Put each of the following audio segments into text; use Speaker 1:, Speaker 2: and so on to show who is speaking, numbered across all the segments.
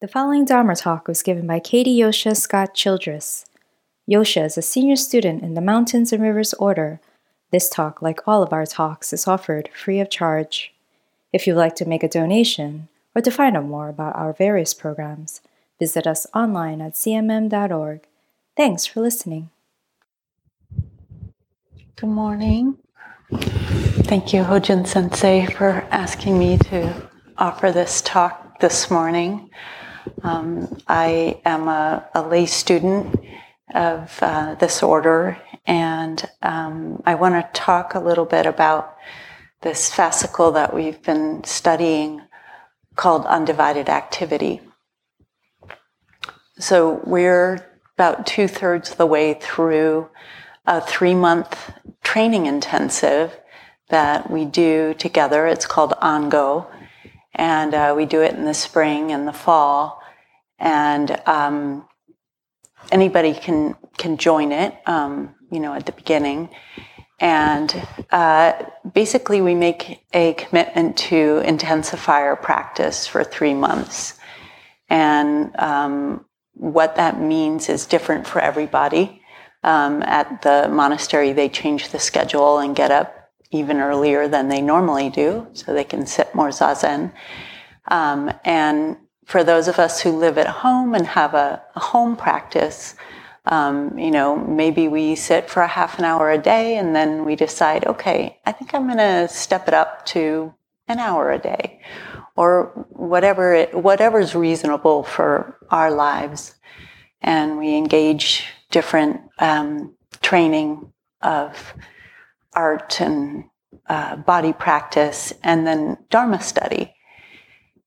Speaker 1: The following Dharma talk was given by Katie Yosha Scott Childress. Yosha is a senior student in the Mountains and Rivers Order. This talk, like all of our talks, is offered free of charge. If you'd like to make a donation or to find out more about our various programs, visit us online at zmm.org. Thanks for listening.
Speaker 2: Good morning. Thank you, Hojin Sensei, for asking me to offer this talk this morning. Um, I am a, a, lay student of uh, this order, and um, I want to talk a little bit about this fascicle that we've been studying called undivided activity. So we're about two thirds of the way through a three month training intensive that we do together. It's called Ango and uh, we do it in the spring and the fall. And um, anybody can can join it, um, you know, at the beginning. And uh, basically, we make a commitment to intensify our practice for three months. And um, what that means is different for everybody. Um, at the monastery, they change the schedule and get up even earlier than they normally do, so they can sit more zazen. Um, and for those of us who live at home and have a, a home practice, um, you know, maybe we sit for a half an hour a day and then we decide, okay, I think I'm going to step it up to an hour a day or whatever it, whatever's reasonable for our lives. And we engage different um, training of art and uh, body practice, and then Dharma study.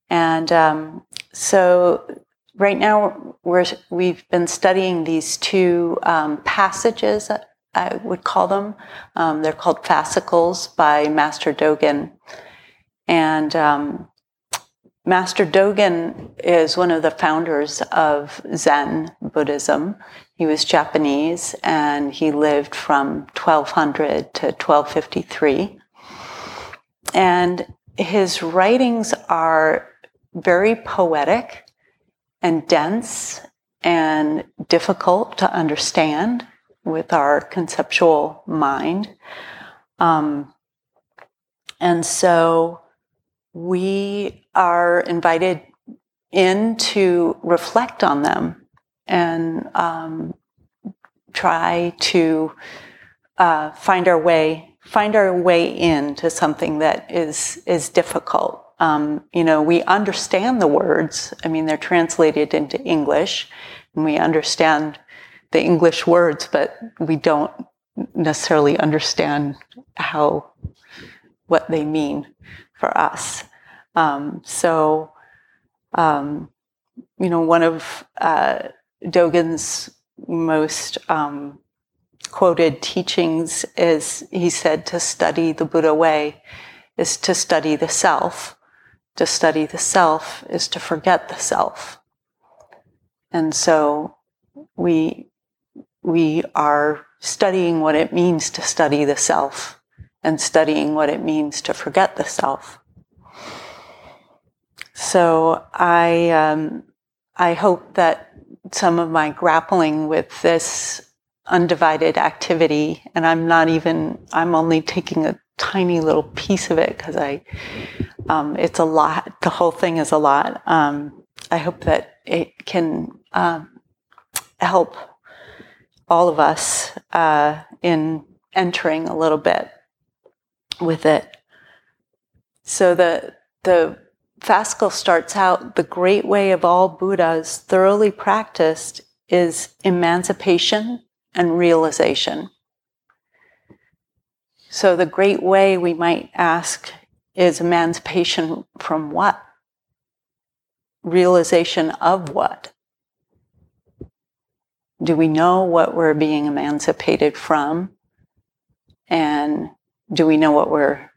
Speaker 2: And um, so, right now, we're, we've been studying these two um, passages, I would call them. Um, they're called fascicles by Master Dogen. And um, Master Dogen is one of the founders of Zen Buddhism. He was Japanese and he lived from 1200 to 1253. And his writings are very poetic and dense and difficult to understand with our conceptual mind. Um, and so we are invited in to reflect on them and um, try to uh, find our way find our way into something that is is difficult. Um, you know, we understand the words. I mean, they're translated into English, and we understand the English words, but we don't necessarily understand how what they mean for us. Um, so, um, you know, one of uh, Dogen's most um, quoted teachings is he said to study the Buddha way is to study the self. To study the self is to forget the self. And so we, we are studying what it means to study the self and studying what it means to forget the self. So I, um, I hope that some of my grappling with this undivided activity, and I'm not even, I'm only taking a tiny little piece of it because I, um, it's a lot, the whole thing is a lot. Um, I hope that it can um, help all of us uh, in entering a little bit with it. So the, the fascicle starts out the great way of all Buddhas, thoroughly practiced, is emancipation and realization. So, the great way we might ask is emancipation from what? Realization of what? Do we know what we're being emancipated from? And do we know what we're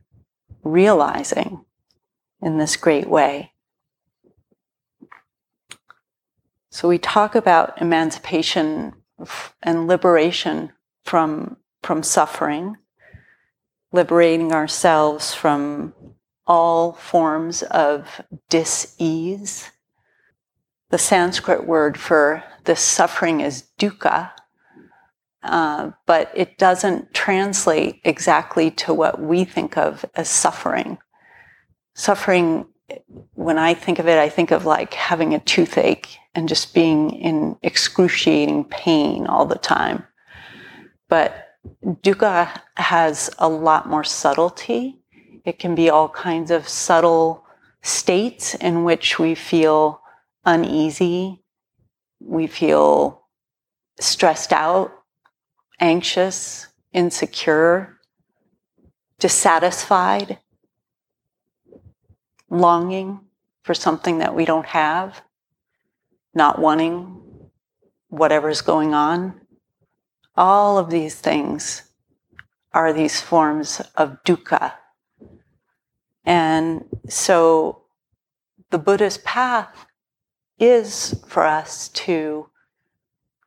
Speaker 2: realizing in this great way? So, we talk about emancipation and liberation from, from suffering, liberating ourselves from all forms of dis-ease. the Sanskrit word for this suffering is dukkha, uh, but it doesn't translate exactly to what we think of as suffering. Suffering, when I think of it, I think of like having a toothache and just being in excruciating pain all the time. But dukkha has a lot more subtlety. It can be all kinds of subtle states in which we feel uneasy, we feel stressed out, anxious, insecure, dissatisfied, longing for something that we don't have, not wanting whatever's going on. All of these things are these forms of dukkha. And so the Buddhist path is for us to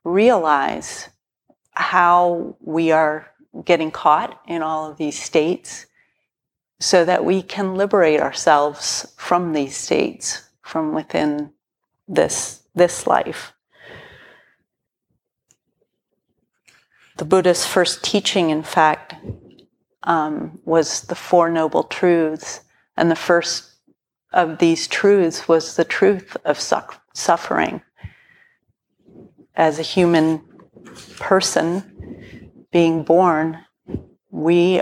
Speaker 2: realize how we are getting caught in all of these states so that we can liberate ourselves from these states from within this, this life. The Buddha's first teaching, in fact, um, was the Four Noble Truths. And the first of these truths was the truth of su- suffering. As a human person being born, we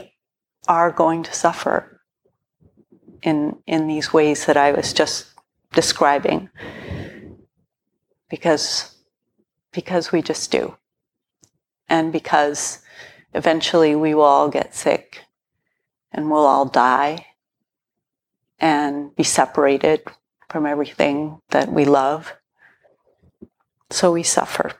Speaker 2: are going to suffer in, in these ways that I was just describing because, because we just do. And because eventually we will all get sick and we'll all die and be separated from everything that we love. So we suffer.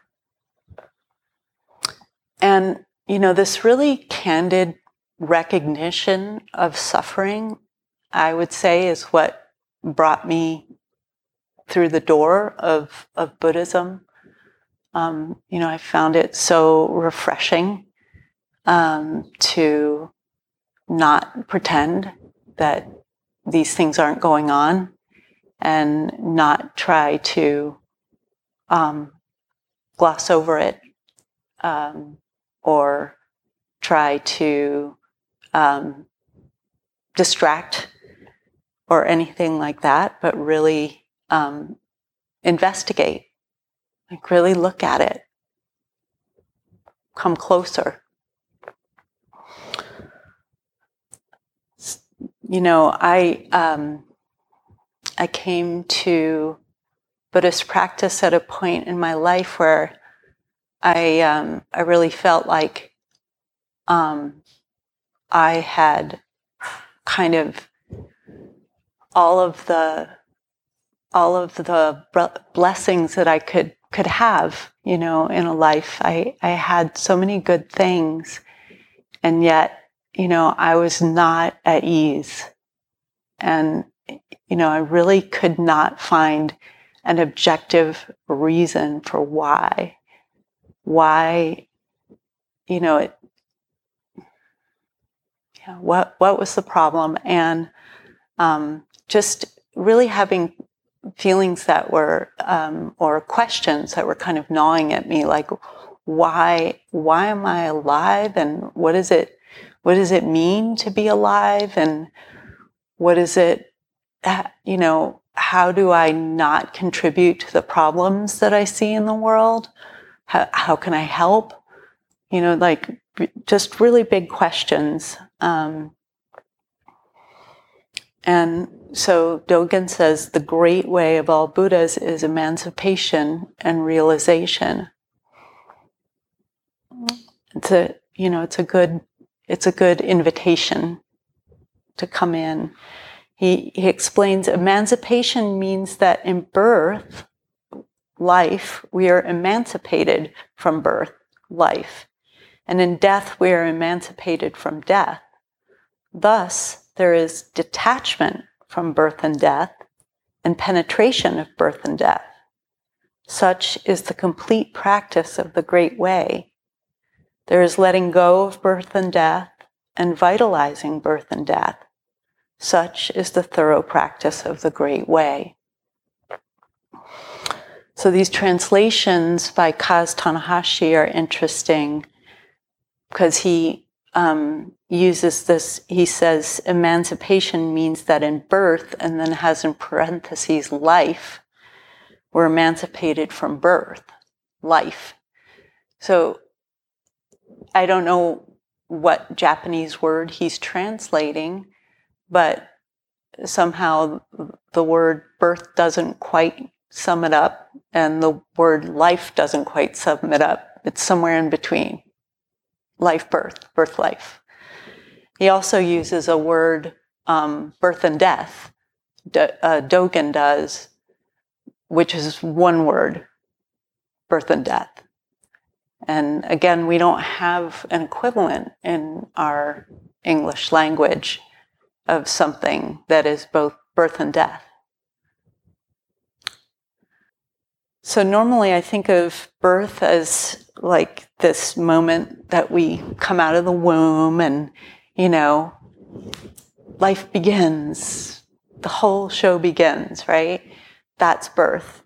Speaker 2: And, you know, this really candid recognition of suffering, I would say, is what brought me through the door of, of Buddhism. Um, you know, I found it so refreshing um, to not pretend that these things aren't going on and not try to um, gloss over it um, or try to um, distract or anything like that, but really um, investigate, like really look at it, come closer. You know, I um, I came to Buddhist practice at a point in my life where I um, I really felt like um, I had kind of all of the all of the blessings that I could could have, you know, in a life. I I had so many good things, and yet, you know, I was not at ease, and you know, I really could not find an objective reason for why why, you know, it, yeah, what what was the problem, and um, just really having feelings that were um, or questions that were kind of gnawing at me, like why why am I alive, and what is it what does it mean to be alive, and what is it you know how do I not contribute to the problems that I see in the world? How, how can I help? You know, like just really big questions. Um, and so Dogen says the great way of all Buddhas is emancipation and realization. It's a you know it's a good it's a good invitation to come in. He, he explains emancipation means that in birth life, we are emancipated from birth, life. And in death, we are emancipated from death. Thus, there is detachment from birth and death and penetration of birth and death. Such is the complete practice of the Great Way. There is letting go of birth and death and vitalizing birth and death. Such is the thorough practice of the Great Way. So these translations by Kaz Tanahashi are interesting because he um, uses this. He says emancipation means that in birth, and then has in parentheses life, we're emancipated from birth, life. So I don't know what Japanese word he's translating, but somehow the word birth doesn't quite sum it up, and the word life doesn't quite sum it up. It's somewhere in between life, birth, birth, life. He also uses a word, um, birth and death. D- uh, Dogen does, which is one word, birth and death. And again, we don't have an equivalent in our English language of something that is both birth and death. So normally I think of birth as like this moment that we come out of the womb and, you know, life begins. The whole show begins, right? That's birth.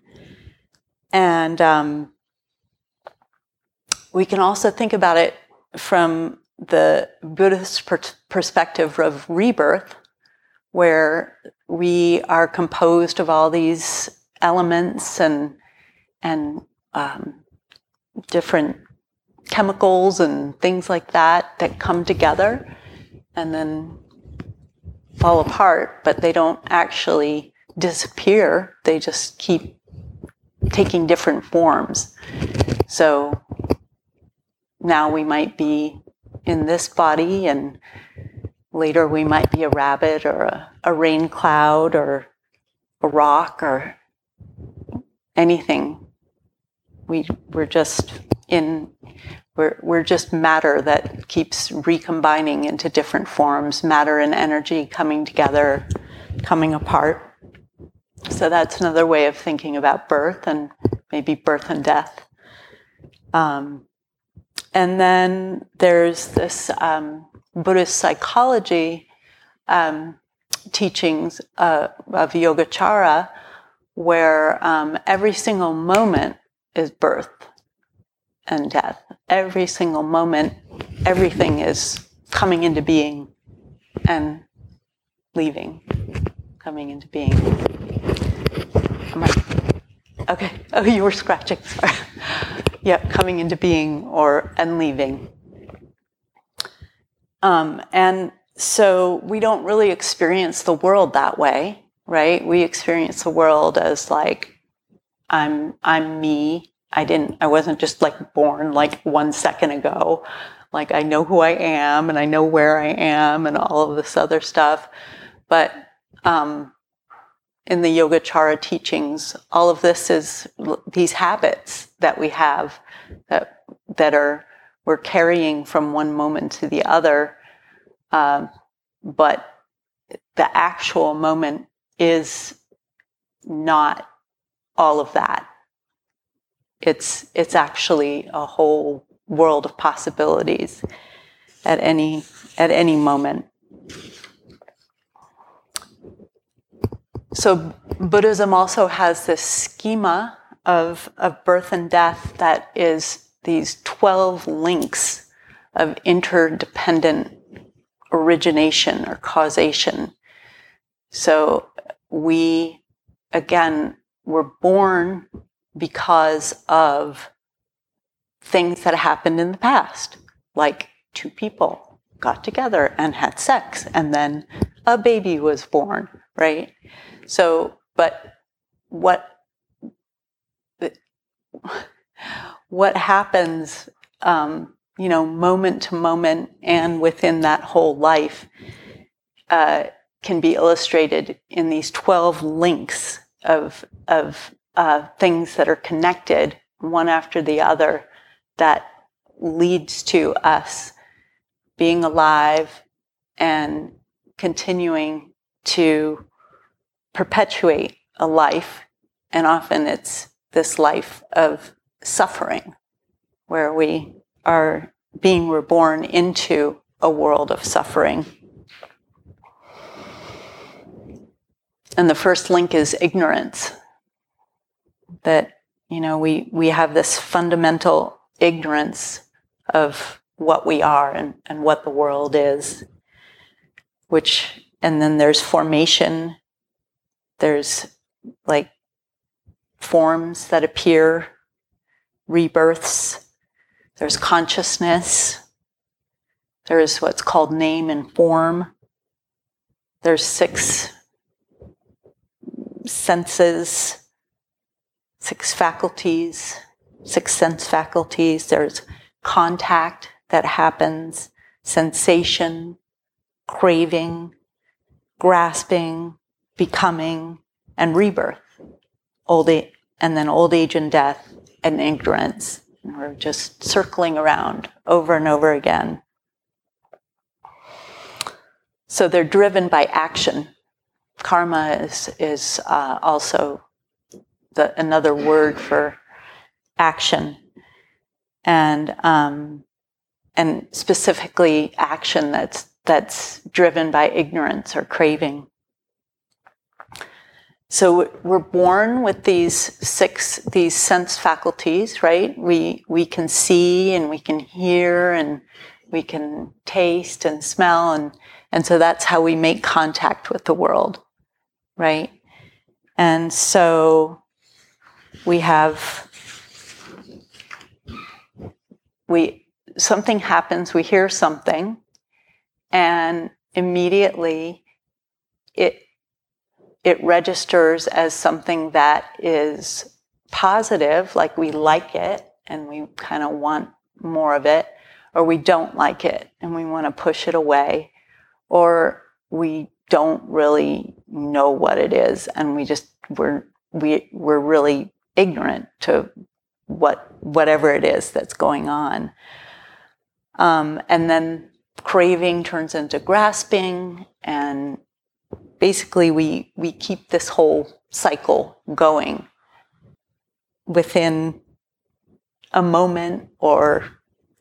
Speaker 2: And um, we can also think about it from the Buddhist per- perspective of rebirth, where we are composed of all these elements and and um, different chemicals and things like that that come together and then fall apart, but they don't actually disappear. They just keep taking different forms. So now we might be in this body and later we might be a rabbit or a, a rain cloud or a rock or anything we we're just in we're we're just matter that keeps recombining into different forms, matter and energy coming together, coming apart. So that's another way of thinking about birth and maybe birth and death. Um, and then there's this um, Buddhist psychology um, teachings uh, of Yogacara, where um, every single moment is birth and death. Every single moment, everything is coming into being and leaving, coming into being. okay. Oh, you were scratching. Sorry. yeah, coming into being or and leaving. Um, and so we don't really experience the world that way, right? We experience the world as like I'm I'm me. I didn't I wasn't just like born like one second ago. Like I know who I am and I know where I am and all of this other stuff. But um, in the Yogacara teachings, all of this is these habits that we have that that are we're carrying from one moment to the other. Uh, but the actual moment is not all of that. It's, it's actually a whole world of possibilities at any, at any moment. So Buddhism also has this schema of, of birth and death that is these 12 links of interdependent origination or causation. So we, again, were born because of things that happened in the past, like two people got together and had sex, and then a baby was born, right? So, but what what happens, um, you know, moment to moment and within that whole life uh, can be illustrated in these 12 links of, of uh, things that are connected one after the other that leads to us being alive and continuing to perpetuate a life. And often it's this life of suffering where we are being reborn into a world of suffering. And the first link is ignorance. That you know, we, we have this fundamental ignorance of what we are and, and what the world is, which, and then there's formation, there's like forms that appear, rebirths, there's consciousness, there's what's called name and form, there's six senses, six faculties, six sense faculties. There's contact that happens, sensation, craving, grasping, becoming, and rebirth. Old and then old age and death and ignorance. And we're just circling around over and over again. So they're driven by action. Karma is, is uh, also the, another word for action. And, um, and specifically action that's, that's driven by ignorance or craving. So we're born with these six, these sense faculties, right? We, we can see and we can hear and we can taste and smell and, and so that's how we make contact with the world right? And so we have we something happens, we hear something, and immediately it it registers as something that is positive, like we like it and we kind of want more of it, or we don't like it and we want to push it away, or we don't really know what it is. And we just we're we we're really ignorant to what whatever it is that's going on. Um, and then craving turns into grasping. And basically we we keep this whole cycle going within a moment or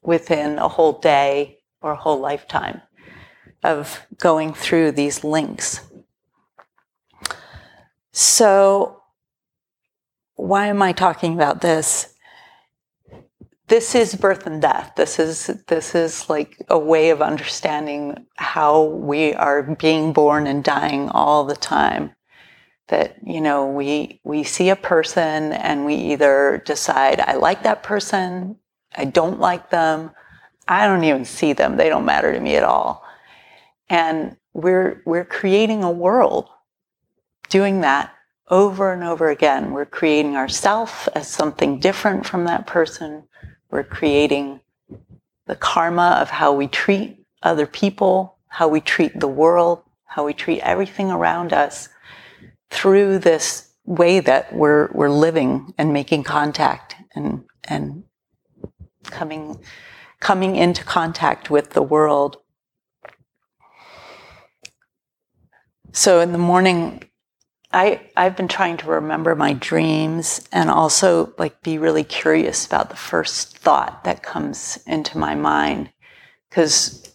Speaker 2: within a whole day or a whole lifetime of going through these links. So, why am I talking about this? This is birth and death. This is this is like a way of understanding how we are being born and dying all the time. That you know, we we see a person and we either decide I like that person, I don't like them, I don't even see them, they don't matter to me at all and we're, we're creating a world doing that over and over again. We're creating ourself as something different from that person. We're creating the karma of how we treat other people, how we treat the world, how we treat everything around us through this way that we're, we're living and making contact and, and coming, coming into contact with the world. So in the morning, I, I've been trying to remember my dreams and also like be really curious about the first thought that comes into my mind. Because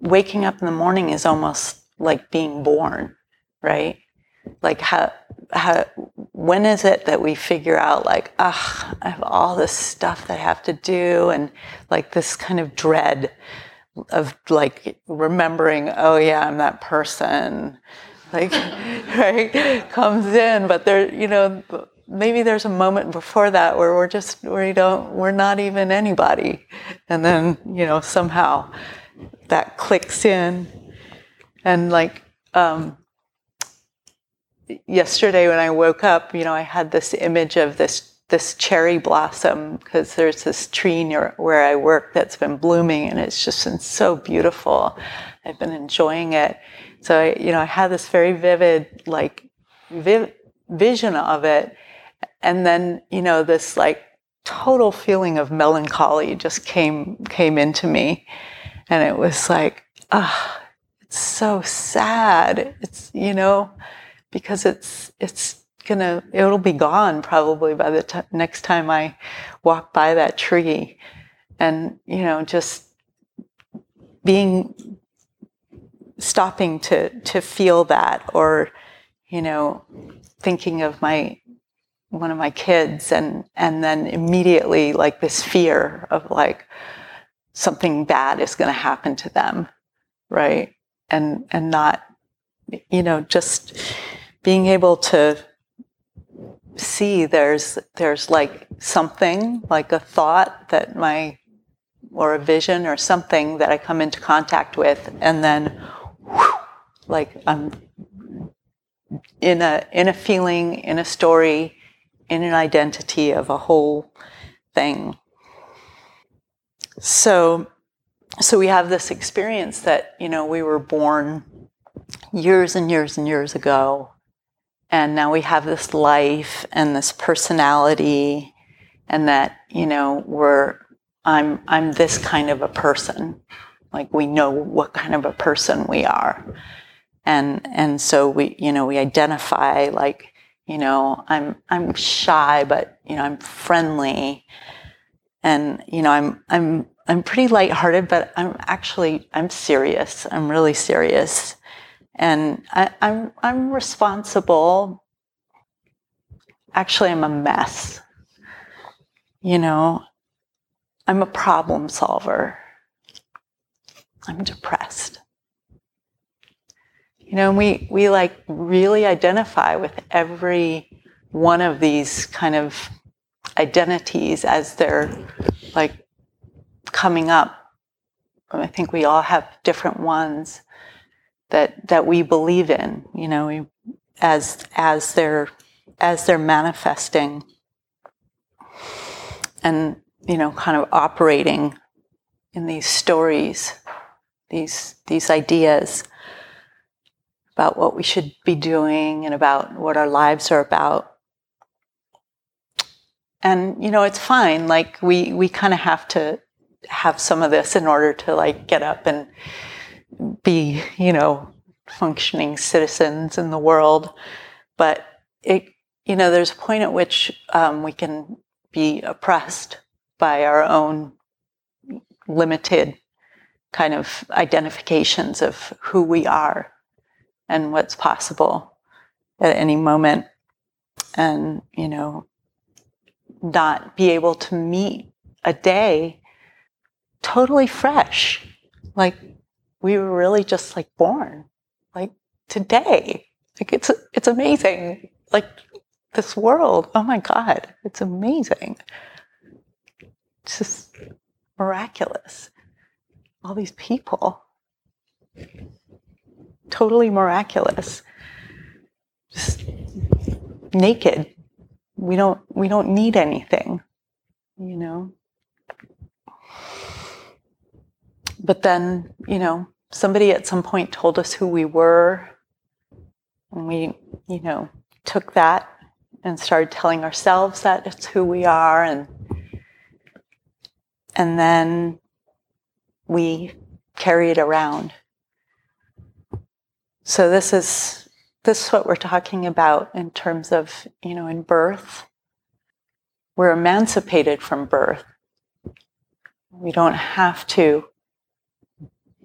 Speaker 2: waking up in the morning is almost like being born, right? Like how, how, when is it that we figure out like, ah, I have all this stuff that I have to do and like this kind of dread of like remembering, oh yeah, I'm that person like right comes in but there you know maybe there's a moment before that where we're just we don't we're not even anybody. And then you know somehow that clicks in. And like um, yesterday when i woke up you know i had this image of this this cherry blossom because there's this tree near where i work that's been blooming and it's just been so beautiful. I've been enjoying it so I, you know, I had this very vivid, like, viv- vision of it, and then you know, this like total feeling of melancholy just came came into me, and it was like, ah, oh, it's so sad. It's you know, because it's it's gonna it'll be gone probably by the t- next time I walk by that tree, and you know, just being stopping to to feel that or you know thinking of my one of my kids and and then immediately like this fear of like something bad is going to happen to them right? And and not you know just being able to see there's there's like something like a thought that my or a vision or something that I come into contact with and then like I'm in a in a feeling in a story in an identity of a whole thing. So so we have this experience that you know we were born years and years and years ago and now we have this life and this personality and that you know we're i'm i'm this kind of a person like we know what kind of a person we are. And and so we you know we identify like you know i'm i'm shy but you know i'm friendly. And you know i'm i'm i'm pretty lighthearted but i'm actually i'm serious. I'm really serious. And I, i'm i'm responsible. Actually i'm a mess. You know i'm a problem solver i'm depressed you know, and we, we like really identify with every one of these kind of identities as they're like coming up. I think we all have different ones that that we believe in, you know, we, as as they're as they're manifesting and you know kind of operating in these stories these these ideas about what we should be doing and about what our lives are about. And you know, it's fine. Like we we kind of have to have some of this in order to like get up and be, you know, functioning citizens in the world. But it, you know, there's a point at which um, we can be oppressed by our own limited kind of identifications of who we are and what's possible at any moment. And you know not be able to meet a day totally fresh. Like we were really just like born like today. Like it's it's amazing. Like this world oh my god it's amazing. It's just miraculous all these people totally miraculous. Just naked. We don't we don't need anything, you know. But then, you know, somebody at some point told us who we were and we, you know, took that and started telling ourselves that it's who we are and and then we carry it around so this is this is what we're talking about in terms of, you know, in birth. We're emancipated from birth. We don't have to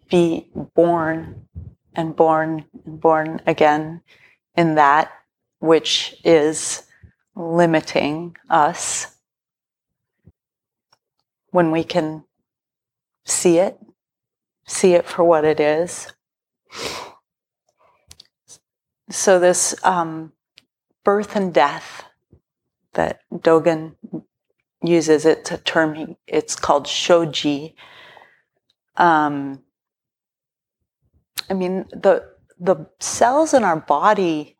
Speaker 2: be born and born and born again in that which is limiting us when we can see it, see it for what it is, so this um, birth and death that Dogen uses, it's a term, he, it's called shoji. Um, I mean, the the cells in our body,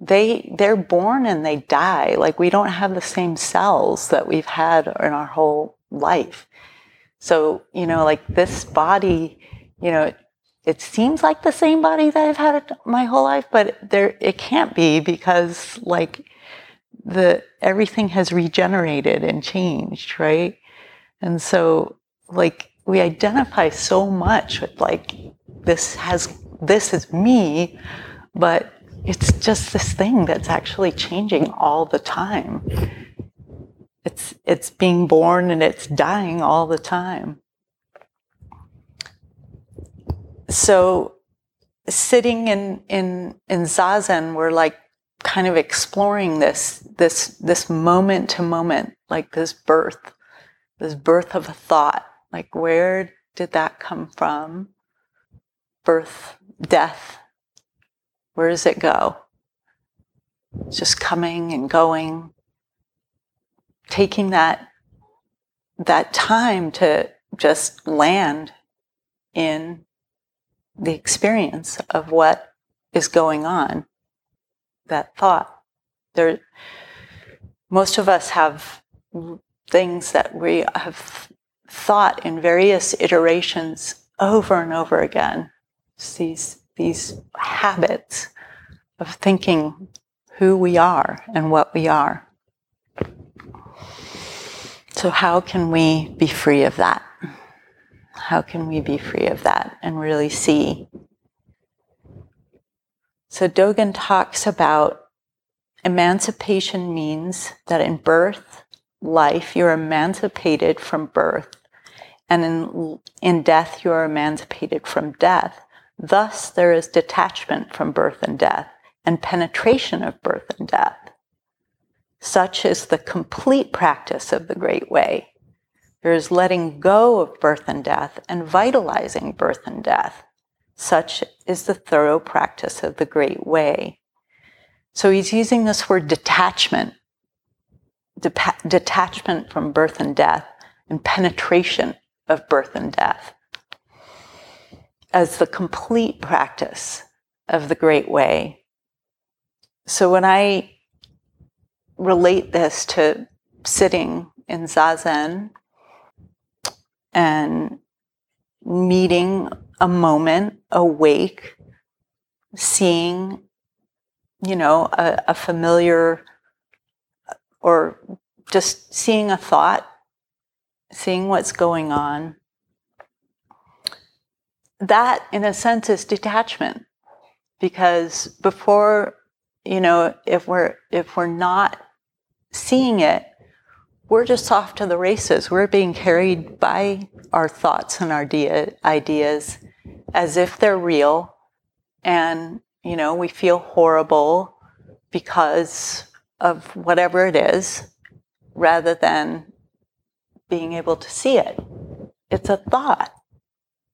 Speaker 2: they they're born and they die. Like we don't have the same cells that we've had in our whole life. So you know, like this body, you know, it seems like the same body that I've had my whole life, but there it can't be because like the everything has regenerated and changed, right? And so like we identify so much with like this has this is me, but it's just this thing that's actually changing all the time. It's it's being born and it's dying all the time so sitting in in in zazen we're like kind of exploring this this this moment to moment, like this birth, this birth of a thought. Like where did that come from? Birth, death. Where does it go? It's just coming and going. Taking that that time to just land in the experience of what is going on, that thought. There, most of us have things that we have thought in various iterations over and over again. It's these these habits of thinking who we are and what we are. So, how can we be free of that? How can we be free of that and really see? So, Dogen talks about emancipation means that in birth, life, you're emancipated from birth, and in, in death, you're emancipated from death. Thus, there is detachment from birth and death and penetration of birth and death. Such is the complete practice of the Great Way. There is letting go of birth and death and vitalizing birth and death. Such is the thorough practice of the Great Way. So he's using this word detachment, detachment from birth and death, and penetration of birth and death as the complete practice of the Great Way. So when I relate this to sitting in zazen and meeting a moment awake, seeing, you know, a, a familiar or just seeing a thought, seeing what's going on. That, in a sense, is detachment because before you know if we're if we're not seeing it, we're just off to the races. We're being carried by our thoughts and our ideas as if they're real. And, you know, we feel horrible because of whatever it is, rather than being able to see it. It's a thought.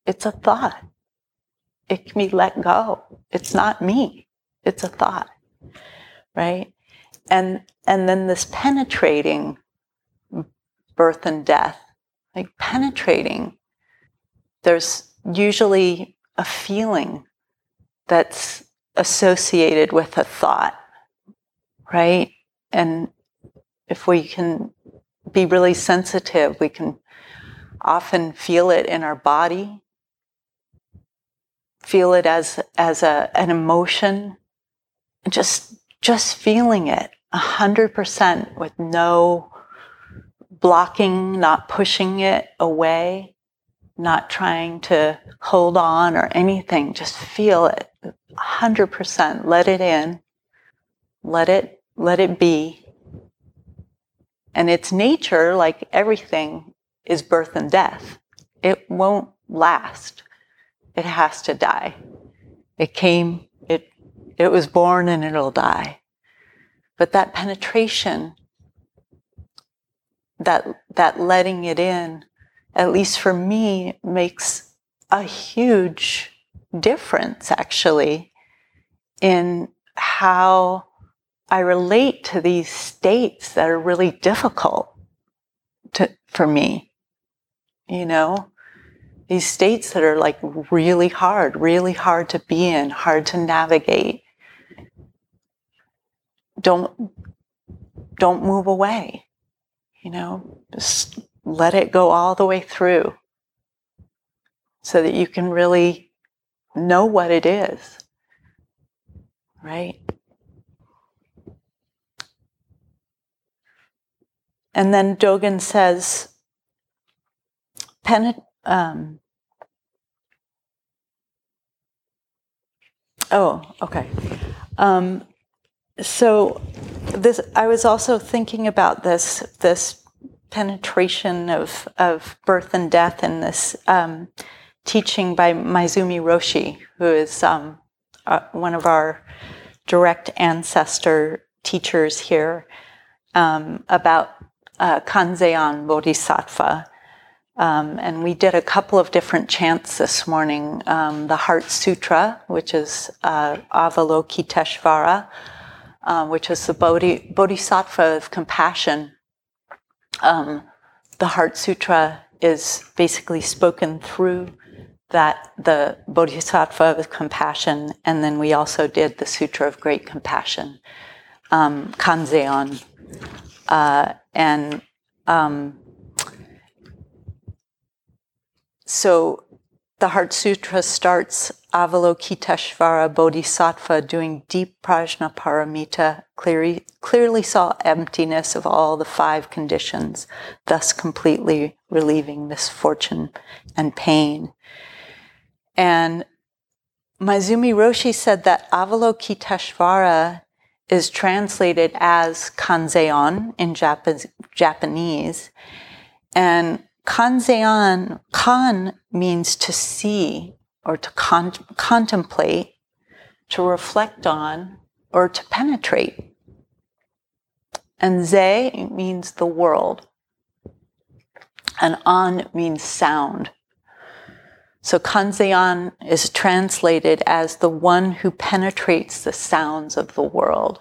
Speaker 2: It's a thought. It can be let go. It's not me. It's a thought. Right? and and then this penetrating birth and death like penetrating there's usually a feeling that's associated with a thought right and if we can be really sensitive we can often feel it in our body feel it as as a, an emotion just just feeling it 100% with no blocking, not pushing it away, not trying to hold on or anything. Just feel it 100%. Let it in. Let it, let it be. And its nature, like everything, is birth and death. It won't last. It has to die. It came, it, it was born and it'll die. But that penetration, that, that letting it in, at least for me, makes a huge difference actually in how I relate to these states that are really difficult to, for me. You know, these states that are like really hard, really hard to be in, hard to navigate don't don't move away you know? Just let it go all the way through so that you can really know what it is right? And then dogen says pen, um, oh okay. Um, so this I was also thinking about this this penetration of of birth and death in this um, teaching by Maezumi Roshi, who is um, uh, one of our direct ancestor teachers here um, about uh, Kanzeon Bodhisattva. Um, and we did a couple of different chants this morning. Um, the Heart Sutra, which is uh, Avalokiteshvara, uh, which is the Bodhi, Bodhisattva of compassion. Um, the Heart Sutra is basically spoken through that the Bodhisattva of compassion, and then we also did the Sutra of Great Compassion, um, Kanzeon, uh, and um, so the Heart Sutra starts Avalokiteshvara Bodhisattva doing deep prajnaparamita, clearly, clearly saw emptiness of all the five conditions, thus completely relieving misfortune and pain. And Maezumi Roshi said that Avalokiteshvara is translated as Kanzeon in Japanese. And Kanzeon, kan means to see or to con- contemplate, to reflect on, or to penetrate. And ze means the world. And an means sound. So Kanzeon is translated as the one who penetrates the sounds of the world.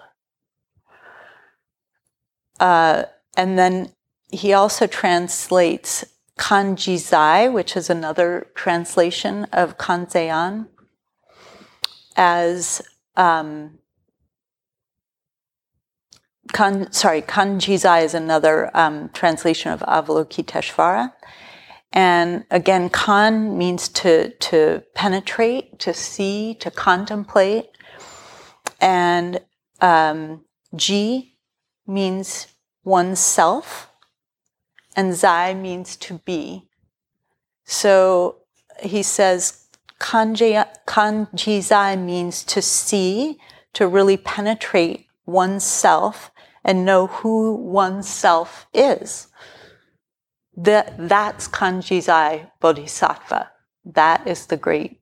Speaker 2: Uh, and then he also translates Kanjizai, which is another translation of Kanzeon, as um, kan, sorry, Kanjizai is another um, translation of Avalokiteshvara. And again, kan means to, to penetrate, to see, to contemplate. And um, ji means oneself and zai means to be. So he says kanji, zai means to see, to really penetrate oneself and know who oneself is. That, that's kanji zai bodhisattva. That is the great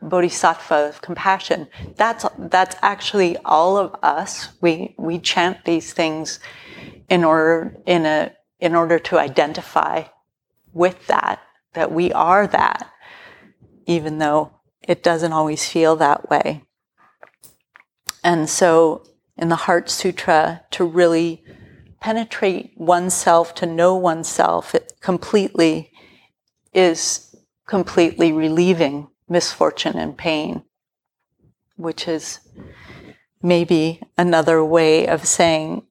Speaker 2: bodhisattva of compassion. That's, that's actually all of us. We, we chant these things in order in a in order to identify with that that we are that even though it doesn't always feel that way. And so in the heart sutra to really penetrate oneself to know oneself completely is completely relieving misfortune and pain which is maybe another way of saying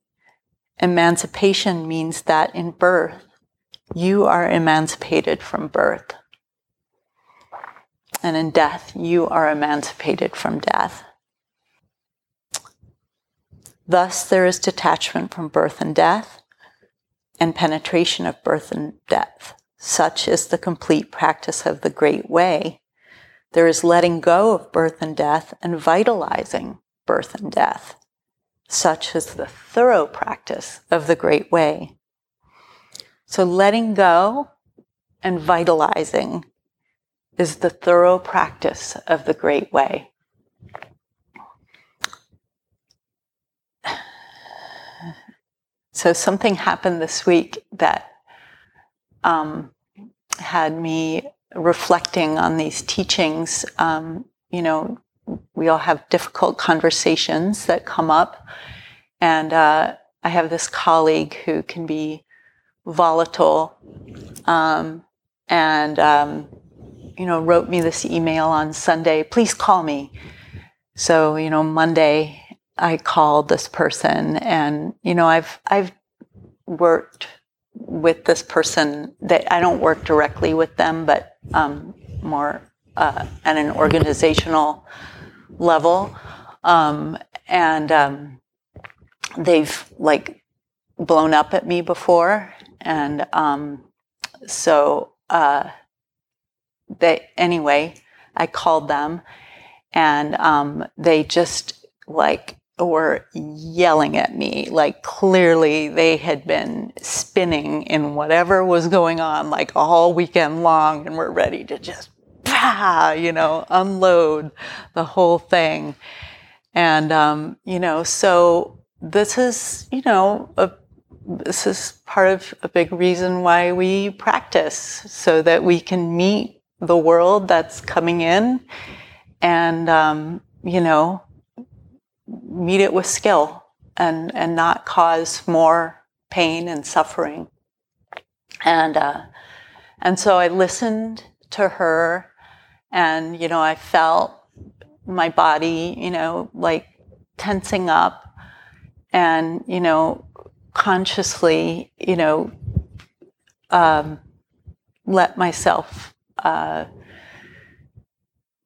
Speaker 2: Emancipation means that in birth, you are emancipated from birth. And in death, you are emancipated from death. Thus, there is detachment from birth and death and penetration of birth and death. Such is the complete practice of the Great Way. There is letting go of birth and death and vitalizing birth and death such as the thorough practice of the Great Way. So letting go and vitalizing is the thorough practice of the Great Way. So something happened this week that um, had me reflecting on these teachings. Um, you know, we all have difficult conversations that come up. And uh, I have this colleague who can be volatile um, and, um, you know, wrote me this email on Sunday, please call me. So, you know, Monday I called this person and, you know, I've, I've worked with this person that I don't work directly with them, but um, more uh, at an organizational level. Um, and um, they've like blown up at me before. And um, so uh, they, anyway, I called them and um, they just like were yelling at me. Like clearly they had been spinning in whatever was going on like all weekend long and were ready to just you know, unload the whole thing. And, um, you know, so this is, you know, a, this is part of a big reason why we practice so that we can meet the world that's coming in and, um, you know, meet it with skill and, and not cause more pain and suffering. And, uh, and so I listened to her and, you know, I felt my body, you know, like tensing up and, you know, consciously, you know, um, let myself uh,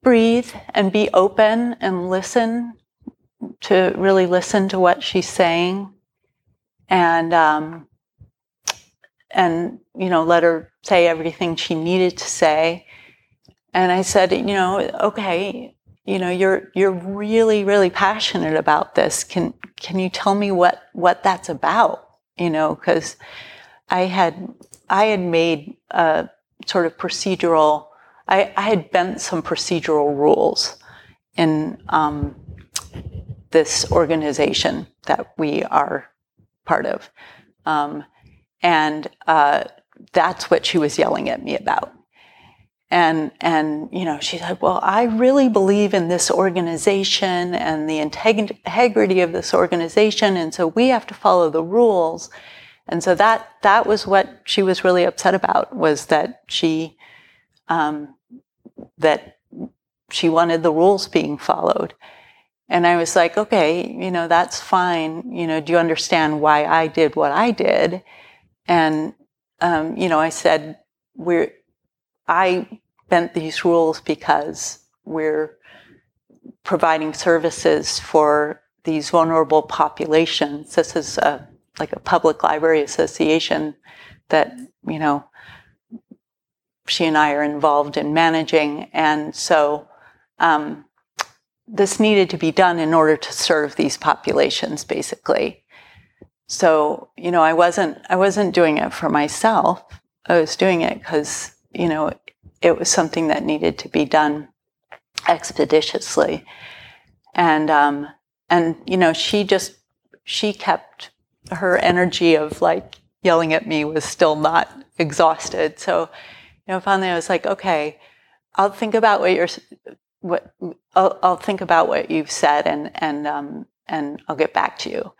Speaker 2: breathe and be open and listen to really listen to what she's saying. And um, and you know let her say everything she needed to say and i said you know okay you know you're you're really really passionate about this. Can can you tell me what what that's about? You know because i had i had made a sort of procedural i, I had bent some procedural rules in um, this organization that we are part of. Um, and uh, that's what she was yelling at me about and and you know she said well i really believe in this organization and the integrity of this organization and so we have to follow the rules. And so that that was what she was really upset about was that she um, that she wanted the rules being followed. And i was like okay you know that's fine. You know do you understand why i did what i did? And um, you know i said we're I bent these rules because we're providing services for these vulnerable populations. This is a, like a public library association that, you know, she and I are involved in managing. And so um, this needed to be done in order to serve these populations, basically. So, you know, I wasn't I wasn't doing it for myself. I was doing it because you know, it was something that needed to be done expeditiously. And, um, and, you know, she just, she kept her energy of like yelling at me was still not exhausted. So, you know, finally I was like, okay, I'll think about what you're, what, I'll, I'll think about what you've said and, and, um, and I'll get back to you.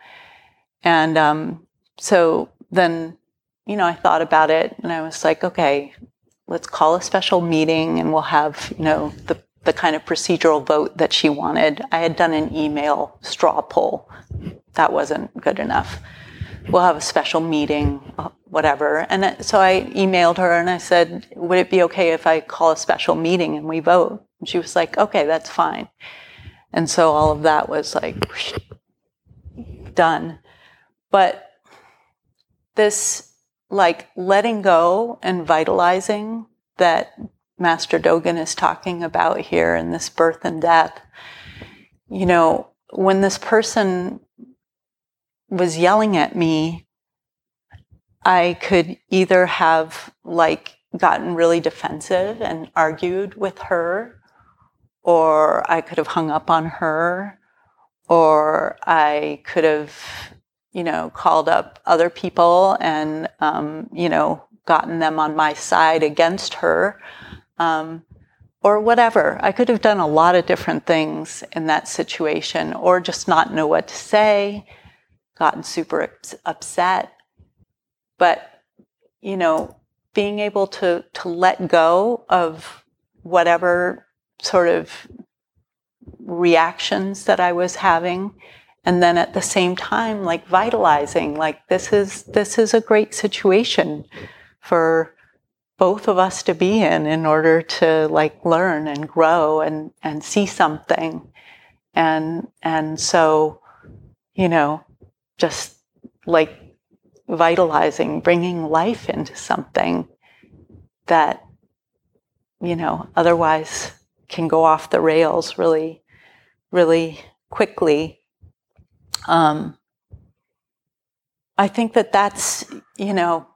Speaker 2: And, um, so then, you know, I thought about it and I was like, okay, let's call a special meeting and we'll have, you know, the, the kind of procedural vote that she wanted. I had done an email straw poll. That wasn't good enough. We'll have a special meeting, uh, whatever. And so I emailed her and I said, would it be okay if I call a special meeting and we vote? And she was like, okay, that's fine. And so all of that was like done. But this like letting go and vitalizing that Master Dogen is talking about here in this birth and death. You know, when this person was yelling at me, I could either have like gotten really defensive and argued with her, or I could have hung up on her, or I could have you know, called up other people and, um, you know, gotten them on my side against her, um, or whatever. I could have done a lot of different things in that situation, or just not know what to say, gotten super upset. But, you know, being able to, to let go of whatever sort of reactions that I was having and then at the same time like vitalizing like this is this is a great situation for both of us to be in in order to like learn and grow and and see something. And and so you know just like vitalizing bringing life into something that you know otherwise can go off the rails really really quickly um, I think that that's you know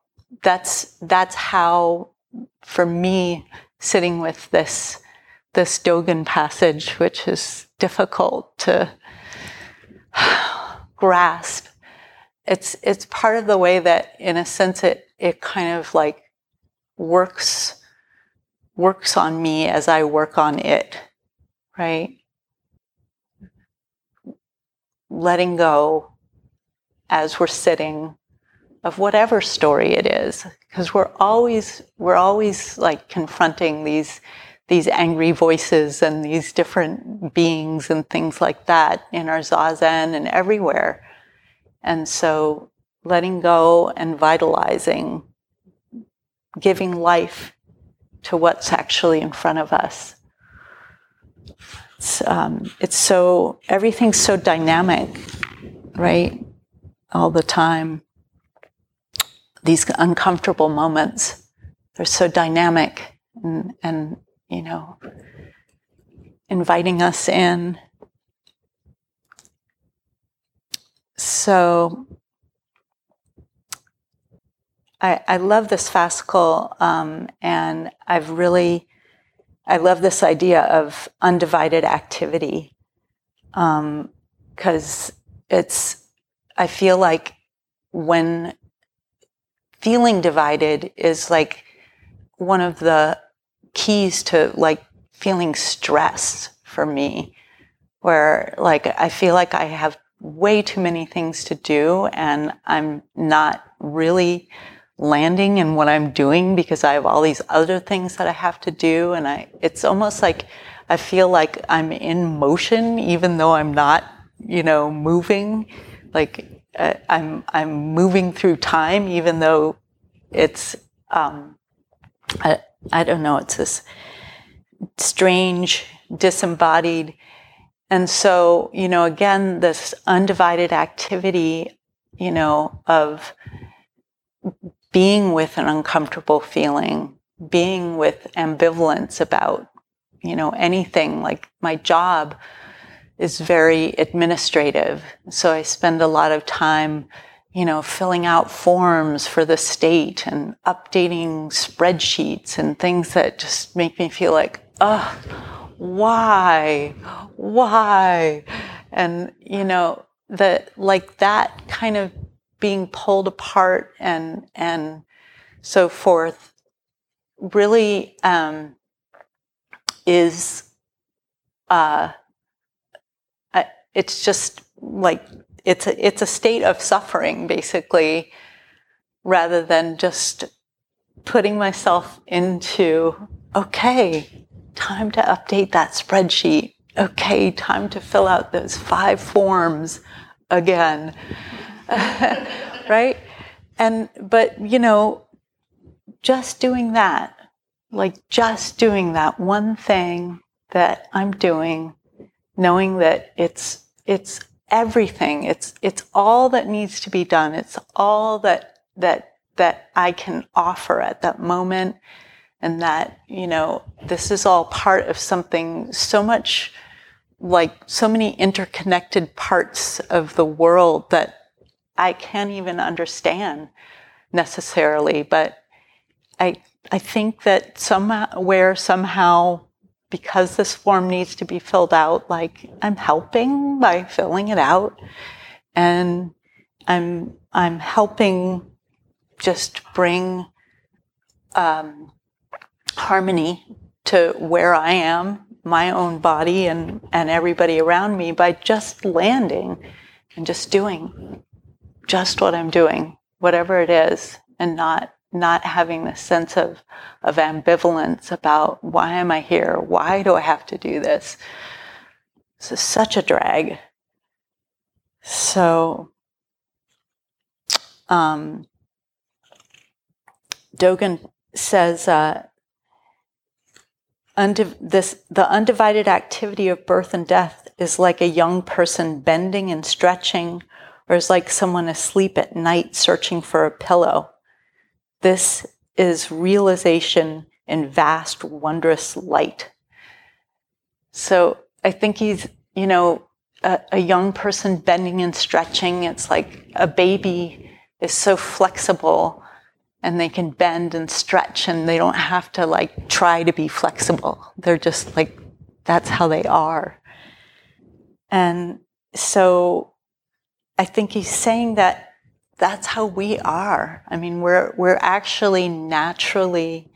Speaker 2: that's that's how for me sitting with this this Dogen passage, which is difficult to grasp. It's it's part of the way that, in a sense, it it kind of like works works on me as I work on it, right? Letting go as we're sitting of whatever story it is. Because we're always we're always like confronting these these angry voices and these different beings and things like that in our zazen and everywhere. And so letting go and vitalizing giving life to what's actually in front of us it's, um, it's so everything's so dynamic right all the time these uncomfortable moments. They're so dynamic and, and you know, inviting us in. So I, I love this fascicle, um, and I've really, I love this idea of undivided activity because um, it's, I feel like when feeling divided is like one of the keys to like feeling stress for me where like I feel like I have way too many things to do and I'm not really landing in what I'm doing because I have all these other things that I have to do and I it's almost like I feel like I'm in motion even though I'm not, you know, moving like uh, I'm I'm moving through time, even though it's um, I, I don't know. It's this strange, disembodied, and so you know, again, this undivided activity, you know, of being with an uncomfortable feeling, being with ambivalence about you know anything like my job is very administrative. So I spend a lot of time, you know, filling out forms for the state and updating spreadsheets and things that just make me feel like, oh, why? Why? And, you know, that like that kind of being pulled apart and, and so forth really um, is uh, it's just like it's a, it's a state of suffering basically rather than just putting myself into okay time to update that spreadsheet. Okay time to fill out those five forms again right and but you know just doing that like just doing that one thing that i'm doing knowing that it's it's everything. It's it's all that needs to be done. It's all that that that I can offer at that moment and that, you know, this is all part of something so much like so many interconnected parts of the world that I can't even understand necessarily, but I I think that somewhere somehow because this form needs to be filled out, like I'm helping by filling it out. And I'm, I'm helping just bring um, harmony to where I am, my own body, and, and everybody around me by just landing and just doing just what I'm doing, whatever it is, and not not having this sense of, of ambivalence about why am I here? Why do I have to do this? This is such a drag. So, um, Dogen says uh, undiv- this, the undivided activity of birth and death is like a young person bending and stretching, or is like someone asleep at night searching for a pillow. This is realization in vast, wondrous light. So I think he's, you know, a, a, young person bending and stretching. It's like a baby is so flexible and they can bend and stretch and they don't have to like try to be flexible. They're just like, that's how they are. And so I think he's saying that that's how we are. I mean, we're, we're actually naturally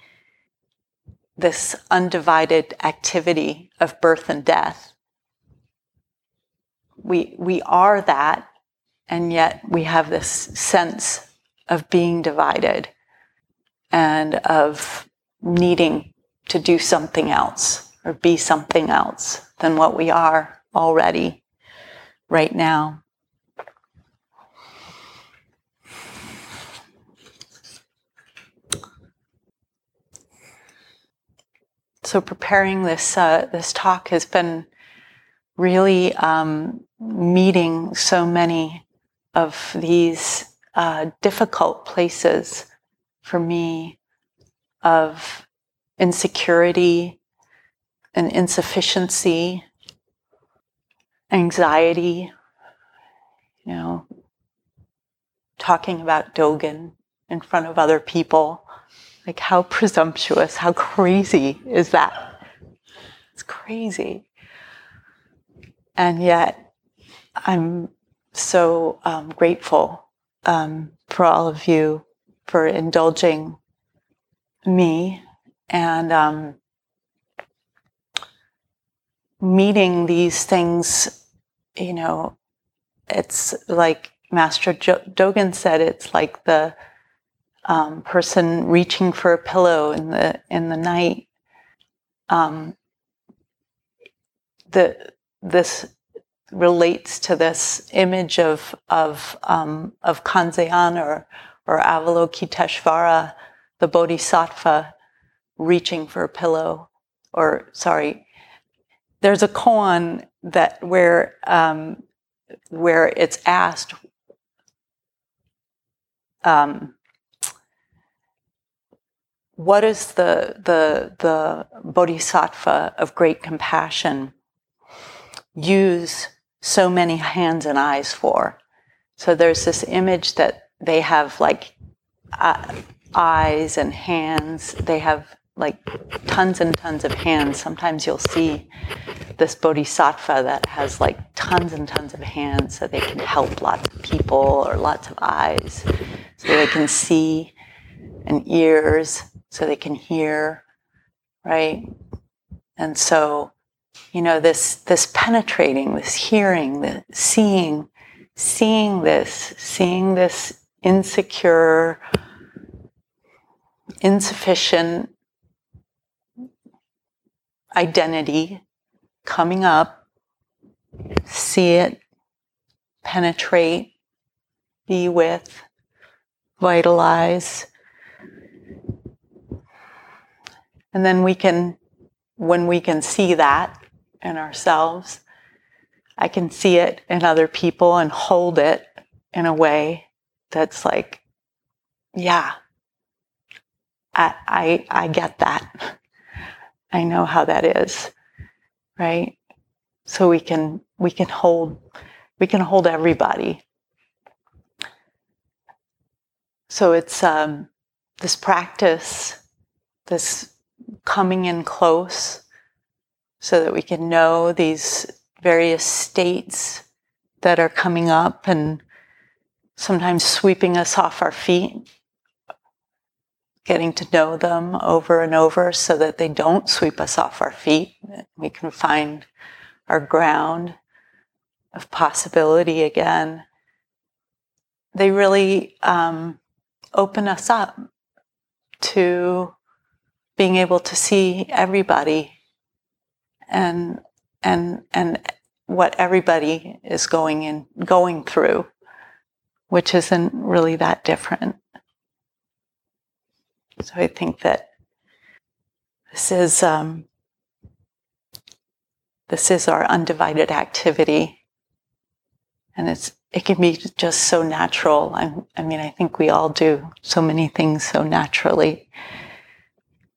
Speaker 2: this undivided activity of birth and death. We, we are that, and yet we have this sense of being divided and of needing to do something else or be something else than what we are already right now. So preparing this uh, this talk has been really um, meeting so many of these uh, difficult places for me of insecurity and insufficiency, anxiety, you know, talking about Dogen in front of other people. Like, how presumptuous, how crazy is that? It's crazy. And yet, I'm so um, grateful um, for all of you for indulging me and um, meeting these things. You know, it's like Master Dogen said, it's like the um, person reaching for a pillow in the in the night. Um, the this relates to this image of of um, of Kanzeon or or Avalokiteshvara, the Bodhisattva, reaching for a pillow. Or sorry, there's a koan that where um, where it's asked. Um, what is the, the, the bodhisattva of great compassion use so many hands and eyes for? So there's this image that they have like uh, eyes and hands. They have like tons and tons of hands. Sometimes you'll see this bodhisattva that has like tons and tons of hands so they can help lots of people or lots of eyes so they can see and ears so they can hear, right? And so, you know, this this penetrating, this hearing, the seeing, seeing this, seeing this insecure, insufficient identity coming up, see it, penetrate, be with, vitalize, And then we can, when we can see that in ourselves, I can see it in other people and hold it in a way that's like, yeah, I, I, I get that. I know how that is, right? So we can, we can hold, we can hold everybody. So it's um, this practice, this coming in close so that we can know these various states that are coming up and sometimes sweeping us off our feet, getting to know them over and over so that they don't sweep us off our feet. We can find our ground of possibility again. They really um, open us up to being able to see everybody and and and what everybody is going in going through which isn't really that different. So i think that this is um, this is our undivided activity. And it's it can be just so natural. I'm, i mean i think we all do so many things so naturally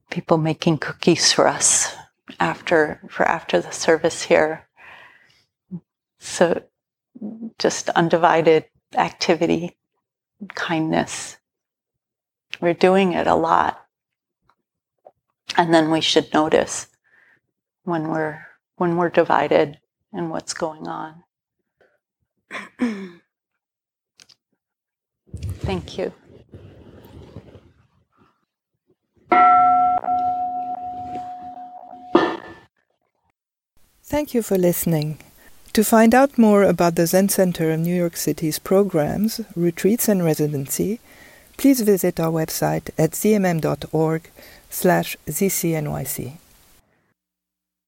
Speaker 2: people making cookies for us after for after the service here. So just undivided activity, kindness. we're doing it a lot. And then we should notice when we're when we're divided and what's going on. Thank you.
Speaker 3: Thank you for listening. To find out more about the Zen Center of New York City's programs, retreats, and residency, please visit our website at zmm.org slash zcnyc.